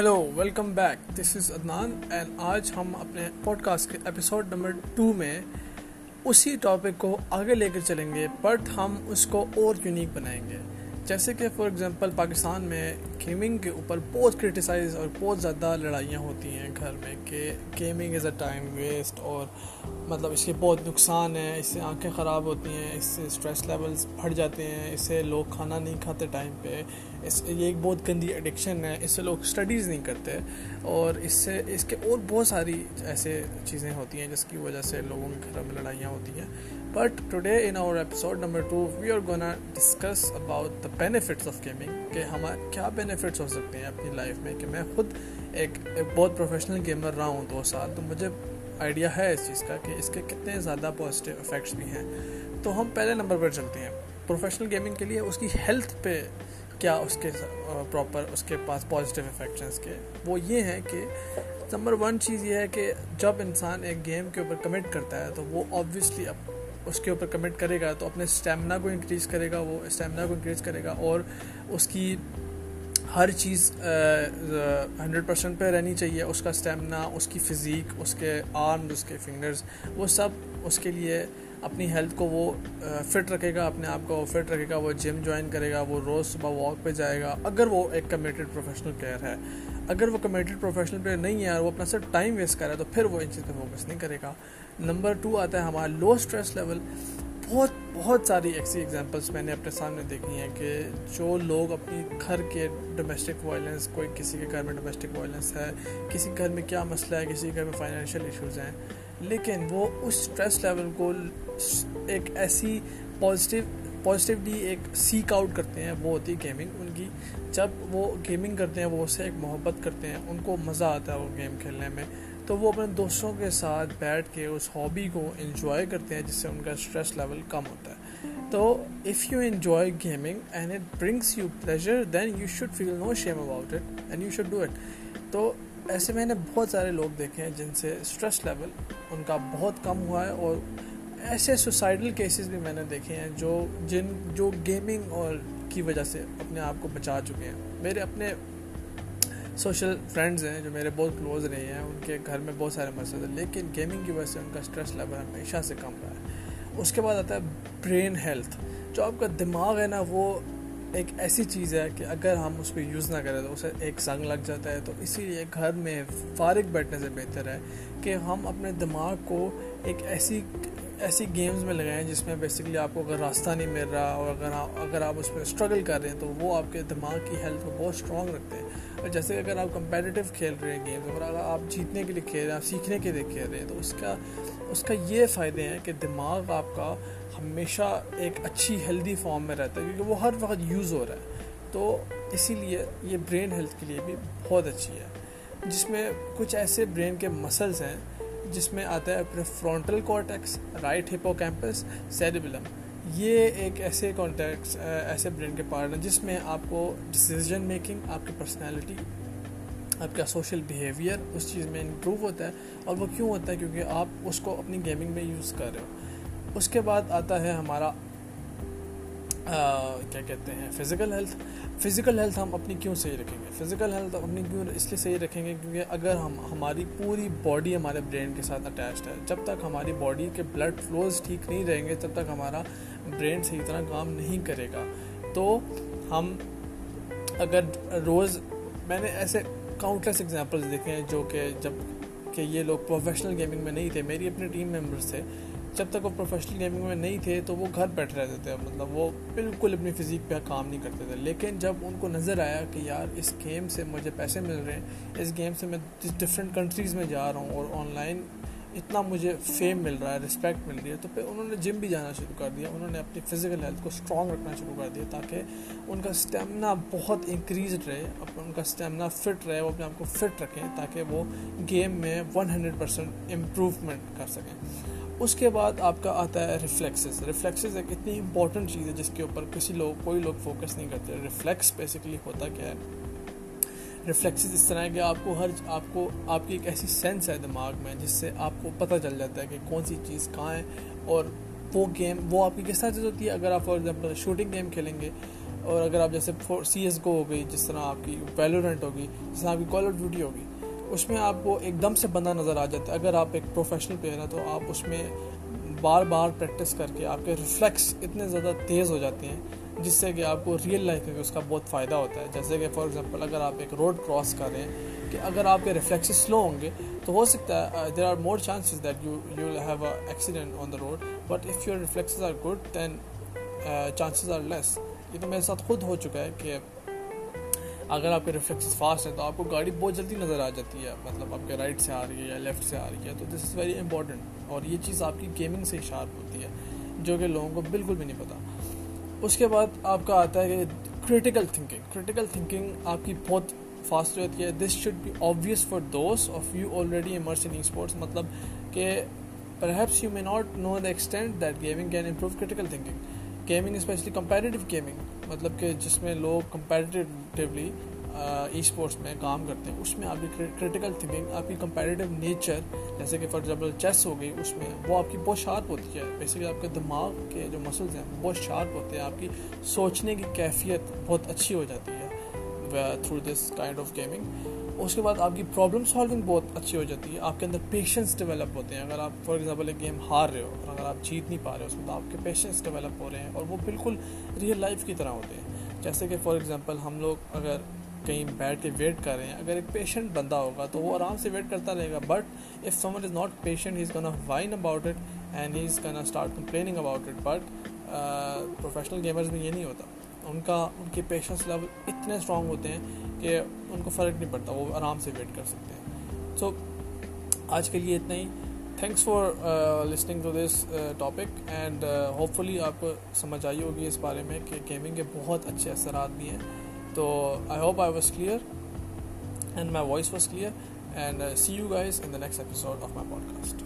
Hello welcome back this is Adnan and آج ہم اپنے پوڈ کاسٹ کے ایپیسوڈ نمبر ٹو میں اسی ٹاپک کو آگے لے کر چلیں گے بٹ ہم اس کو اور یونیک بنائیں گے۔ جیسے کہ فار ایگزامپل پاکستان میں گیمنگ کے اوپر بہت کرٹیسائز اور بہت زیادہ لڑائیاں ہوتی ہیں گھر میں، کہ gaming is a time waste اور مطلب اس کے بہت نقصان ہیں، اس سے آنکھیں خراب ہوتی ہیں، اس سے اسٹریس لیولس بڑھ جاتے ہیں، اس سے لوگ کھانا نہیں کھاتے ٹائم پہ۔ اس یہ ایک بہت گندی ایڈکشن ہے، اس سے لوگ اسٹڈیز نہیں کرتے اور اس سے، اس کے اور بہت ساری ایسے چیزیں ہوتی ہیں جس کی وجہ سے لوگوں کے گھروں میں لڑائیاں ہوتی ہیں۔ But today in our episode number two we are gonna discuss about the benefits of gaming کہ ہمارے کیا بینیفٹس ہو سکتے ہیں اپنی لائف میں، کہ میں خود ایک بہت پروفیشنل گیمر رہا ہوں دو سال، تو مجھے آئیڈیا ہے اس چیز کا کہ اس کے کتنے زیادہ پازیٹیو افیکٹس بھی ہیں۔ تو ہم پہلے نمبر پر چلتے ہیں۔ پروفیشنل گیمنگ کے لیے اس کی ہیلتھ پہ کیا اس کے پراپر اس کے پاس پازیٹیو افیکٹس ہیں اس کے؟ وہ یہ ہیں کہ نمبر ون چیز یہ ہے کہ جب انسان ایک گیم کے اوپر کمٹ کرتا ہے تو وہ آبویسلی اب اس کے اوپر کمنٹ کرے گا تو اپنے اسٹیمنا کو انکریز کرے گا، وہ اسٹیمنا کو انکریز کرے گا اور اس کی ہر چیز ہنڈریڈ پرسینٹ پہ رہنی چاہیے۔ اس کا اسٹیمنا اس کی فزیک اس کے آرمز اس کے فنگرز وہ سب اس کے لیے اپنی ہیلتھ کو وہ فٹ رکھے گا، اپنے آپ کو وہ فٹ رکھے گا، وہ جم جوائن کرے گا، وہ روز صبح واک پہ جائے گا، اگر وہ ایک کمیٹیڈ پروفیشنل پلیئر ہے۔ اگر وہ کمیٹیڈ پروفیشنل پلیئر نہیں ہے اور وہ اپنا صرف ٹائم ویسٹ کر رہا ہے، تو پھر وہ ان چیز پہ فوکس نہیں کرے گا۔ نمبر ٹو آتا ہے ہمارا لو اسٹریس لیول بہت بہت ساری ایسی ایگزامپلس میں نے اپنے سامنے دیکھی ہیں کہ جو لوگ اپنی گھر کے ڈومیسٹک وائلنس کوئی کسی کے گھر میں ڈومیسٹک وائلنس ہے، کسی گھر میں کیا مسئلہ ہے، کسی گھر میں فائنینشیل ایشوز ہیں۔ لیکن وہ اس اسٹریس لیول کو ایک ایسی پازیٹیو پازیٹیولی ایک سیک آؤٹ کرتے ہیں، وہ ہوتی ہے گیمنگ ان کی جب وہ گیمنگ کرتے ہیں، وہ اسے ایک محبت کرتے ہیں، ان کو مزہ آتا ہے وہ گیم کھیلنے میں۔ تو وہ اپنے دوستوں کے ساتھ بیٹھ کے اس ہابی کو انجوائے کرتے ہیں، جس سے ان کا اسٹریس لیول کم ہوتا ہے۔ تو if you enjoy gaming and it brings you pleasure then you should feel no shame about it and you should do it تو ایسے میں نے بہت سارے لوگ دیکھے ہیں جن سے اسٹریس لیول ان کا بہت کم ہوا ہے اور ایسے سوسائڈل کیسز بھی میں نے دیکھے ہیں جو جن جو گیمنگ اور کی وجہ سے اپنے آپ کو بچا چکے ہیں۔ میرے اپنے سوشل فرینڈز ہیں جو میرے بہت کلوز رہے ہیں، ان کے گھر میں بہت سارے مسئلے ہیں، لیکن گیمنگ کی وجہ سے ان کا اسٹریس لیول ہمیشہ سے کم رہا ہے۔ اس کے بعد آتا ہے برین ہیلتھ جو آپ کا دماغ ہے نا، وہ ایک ایسی چیز ہے کہ اگر ہم اس کو یوز نہ کریں تو اسے ایک سنگ لگ جاتا ہے، تو اسی لیے گھر میں فارغ بیٹھنے سے بہتر ہے کہ ہم اپنے دماغ کو ایک ایسی ایسی گیمز میں لگائیں جس میں بیسکلی آپ کو اگر راستہ نہیں مل رہا اور اگر اگر آپ اس میں اسٹرگل کر رہے ہیں تو وہ آپ کے دماغ کی ہیلتھ کو بہت اسٹرانگ رکھتے ہیں۔ اور جیسے اگر آپ کمپیٹیو کھیل رہے ہیں گیمز اور اگر آپ جیتنے کے لیے کھیل رہے ہیں، آپ سیکھنے کے لیے کھیل رہے ہیں، تو اس کا اس کا یہ فائدے ہیں کہ دماغ آپ کا ہمیشہ ایک اچھی ہیلدی فارم میں رہتا ہے کیونکہ وہ ہر وقت یوز ہو رہا ہے۔ تو اسی لیے یہ برین ہیلتھ کے لیے بھی بہت اچھی ہے۔ جس میں کچھ ایسے برین کے مسلس ہیں جس میں آتا ہے اپنے frontal cortex right hippocampus cerebellum یہ ایک ایسے کانٹیکٹس ایسے برین کے پارٹ ہیں جس میں آپ کو ڈسیزن میکنگ آپ کی پرسنالٹی آپ کا سوشل بیہیویئر اس چیز میں امپروو ہوتا ہے اور وہ کیوں ہوتا ہے کیونکہ آپ اس کو اپنی گیمنگ میں یوز کر رہے ہو۔ اس کے بعد آتا ہے ہمارا کیا کہتے ہیں فزیکل ہیلتھ فزیکل ہیلتھ ہم اپنی کیوں صحیح رکھیں گے؟ فزیکل ہیلتھ اپنی کیوں اس لیے صحیح رکھیں گے کیونکہ اگر ہم ہماری پوری باڈی ہمارے برین کے ساتھ اٹیچڈ ہے۔ جب تک ہماری باڈی کے بلڈ فلوز ٹھیک نہیں رہیں گے، تب تک ہمارا برین صحیح طرح کام نہیں کرے گا۔ تو ہم اگر روز میں نے ایسے کاؤنٹلیس ایگزامپلس دیکھے ہیں جو کہ جبکہ یہ لوگ پروفیشنل گیمنگ میں نہیں تھے، میری اپنے ٹیم ممبرس تھے۔ جب تک وہ پروفیشنل گیمنگ میں نہیں تھے تو وہ گھر بیٹھے رہتے تھے مطلب وہ بالکل اپنی فزیک پہ کام نہیں کرتے تھے۔ لیکن جب ان کو نظر آیا کہ یار اس گیم سے مجھے پیسے مل رہے ہیں، اس گیم سے میں ڈفرینٹ کنٹریز میں جا رہا ہوں اور آن لائن اتنا مجھے فیم مل رہا ہے رسپیکٹ مل رہی ہے، تو پھر انہوں نے جم بھی جانا شروع کر دیا۔ انہوں نے اپنی فزیکل ہیلتھ کو اسٹرانگ رکھنا شروع کر دیا تاکہ ان کا اسٹیمنا بہت انکریزڈ رہے ان کا اسٹیمنا فٹ رہے، وہ اپنے آپ کو فٹ رکھیں تاکہ وہ گیم میں ون ہنڈریڈ پرسینٹ امپروومنٹ کر سکیں۔ اس کے بعد آپ کا آتا ہے ریفلیکسز ریفلیکسز ایک اتنی امپورٹنٹ چیز ہے جس کے اوپر کسی لوگ کوئی لوگ فوکس نہیں کرتے. ریفلیکس بیسکلی ہوتا کیا ہے؟ ریفلیکسز اس طرح ہے کہ آپ کو ہر آپ کو آپ کی ایک ایسی سینس ہے دماغ میں جس سے آپ کو پتہ چل جاتا ہے کہ کون سی چیز کہاں ہے اور وہ گیم وہ آپ کی کس طرح چیز ہوتی ہے؟ اگر آپ فار ایگزامپل شوٹنگ گیم کھیلیں گے اور اگر آپ جیسے سی ایس گو ہو گئی، جس طرح آپ کی ویلورنٹ ہوگی، جس طرح آپ کی کالر ڈیوٹی ہوگی اس میں آپ کو ایک دم سے بندہ نظر آ جاتا ہے۔ اگر آپ ایک پروفیشنل پلیئر ہیں تو آپ اس میں بار بار پریکٹس کر کے آپ کے ریفلیکس اتنے زیادہ تیز ہو جاتے ہیں، جس سے کہ آپ کو ریئل لائف میں اس کا بہت فائدہ ہوتا ہے۔ جیسے کہ فار ایگزامپل اگر آپ ایک روڈ کراس کر رہے ہیں کہ اگر آپ کے ریفلیکسز سلو ہوں گے تو ہو سکتا ہے there are more chances that you you will have a accident on the road but if your reflexes are good then chances are less یہ تو میرے ساتھ خود ہو چکا ہے کہ اگر آپ کے ریفلیکسز فاسٹ ہیں تو آپ کو گاڑی بہت جلدی نظر آ جاتی ہے مطلب آپ کے رائٹ سے آ رہی ہے یا لیفٹ سے آ رہی ہے، تو دس از ویری امپورٹنٹ اور یہ چیز آپ کی گیمنگ سے ہی شارپ ہوتی ہے، جو کہ لوگوں کو بالکل بھی نہیں پتا۔ اس کے بعد آپ کا آتا ہے کہ کریٹیکل تھنکنگ کریٹیکل تھنکنگ آپ کی بہت فاسٹ ہوتی ہے۔ This should be obvious for those of you already immersed in sports مطلب کہ perhaps you may not know the extent that gaming can improve critical thinking gaming especially competitive gaming مطلب کہ جس میں لوگ کمپیریٹیولی ای اسپورٹس میں کام کرتے ہیں۔ اس میں آپ کی کریٹیکل تھنکنگ آپ کی کمپیریٹیو نیچر جیسے کہ فار ایگزامپل چیس ہو گئی، اس میں وہ آپ کی بہت شارپ ہوتی ہے۔ بیسکلی آپ کے دماغ کے جو مسلز ہیں بہت شارپ ہوتے ہیں۔ آپ کی سوچنے کی کیفیت بہت اچھی ہو جاتی ہے through this kind of gaming اس کے بعد آپ کی پرابلم سالونگ بہت اچھی ہو جاتی ہے۔ آپ کے اندر پیشنس ڈیولپ ہوتے ہیں۔ اگر آپ فار ایگزامپل ایک گیم ہار رہے ہو اور اگر آپ جیت نہیں پا رہے ہو، اس میں تو آپ کے پیشنس ڈیولپ ہو رہے ہیں اور وہ بالکل ریئل لائف کی طرح ہوتے ہیں۔ جیسے کہ فار ایگزامپل ہم لوگ اگر کہیں بیٹھ کے ویٹ کر رہے ہیں، اگر ایک پیشنٹ بندہ ہوگا تو وہ آرام سے ویٹ کرتا رہے گا but if someone is not patient he is gonna whine about it and he is gonna start complaining about it but professional gamers میں یہ نہیں ہوتا۔ ان کا، ان کے پیشنس لیول اتنے اسٹرانگ ہوتے ہیں کہ ان کو فرق نہیں پڑتا، وہ آرام سے ویٹ کر سکتے ہیں۔ سو آج کے لیے اتنا ہی۔ Thanks for listening to this topic and hopefully آپ کو سمجھ آئی ہوگی اس بارے میں کہ گیمنگ کے بہت اچھے اثرات بھی ہیں۔ تو I hope I was clear and my voice was clear and see you guys in the next episode of my podcast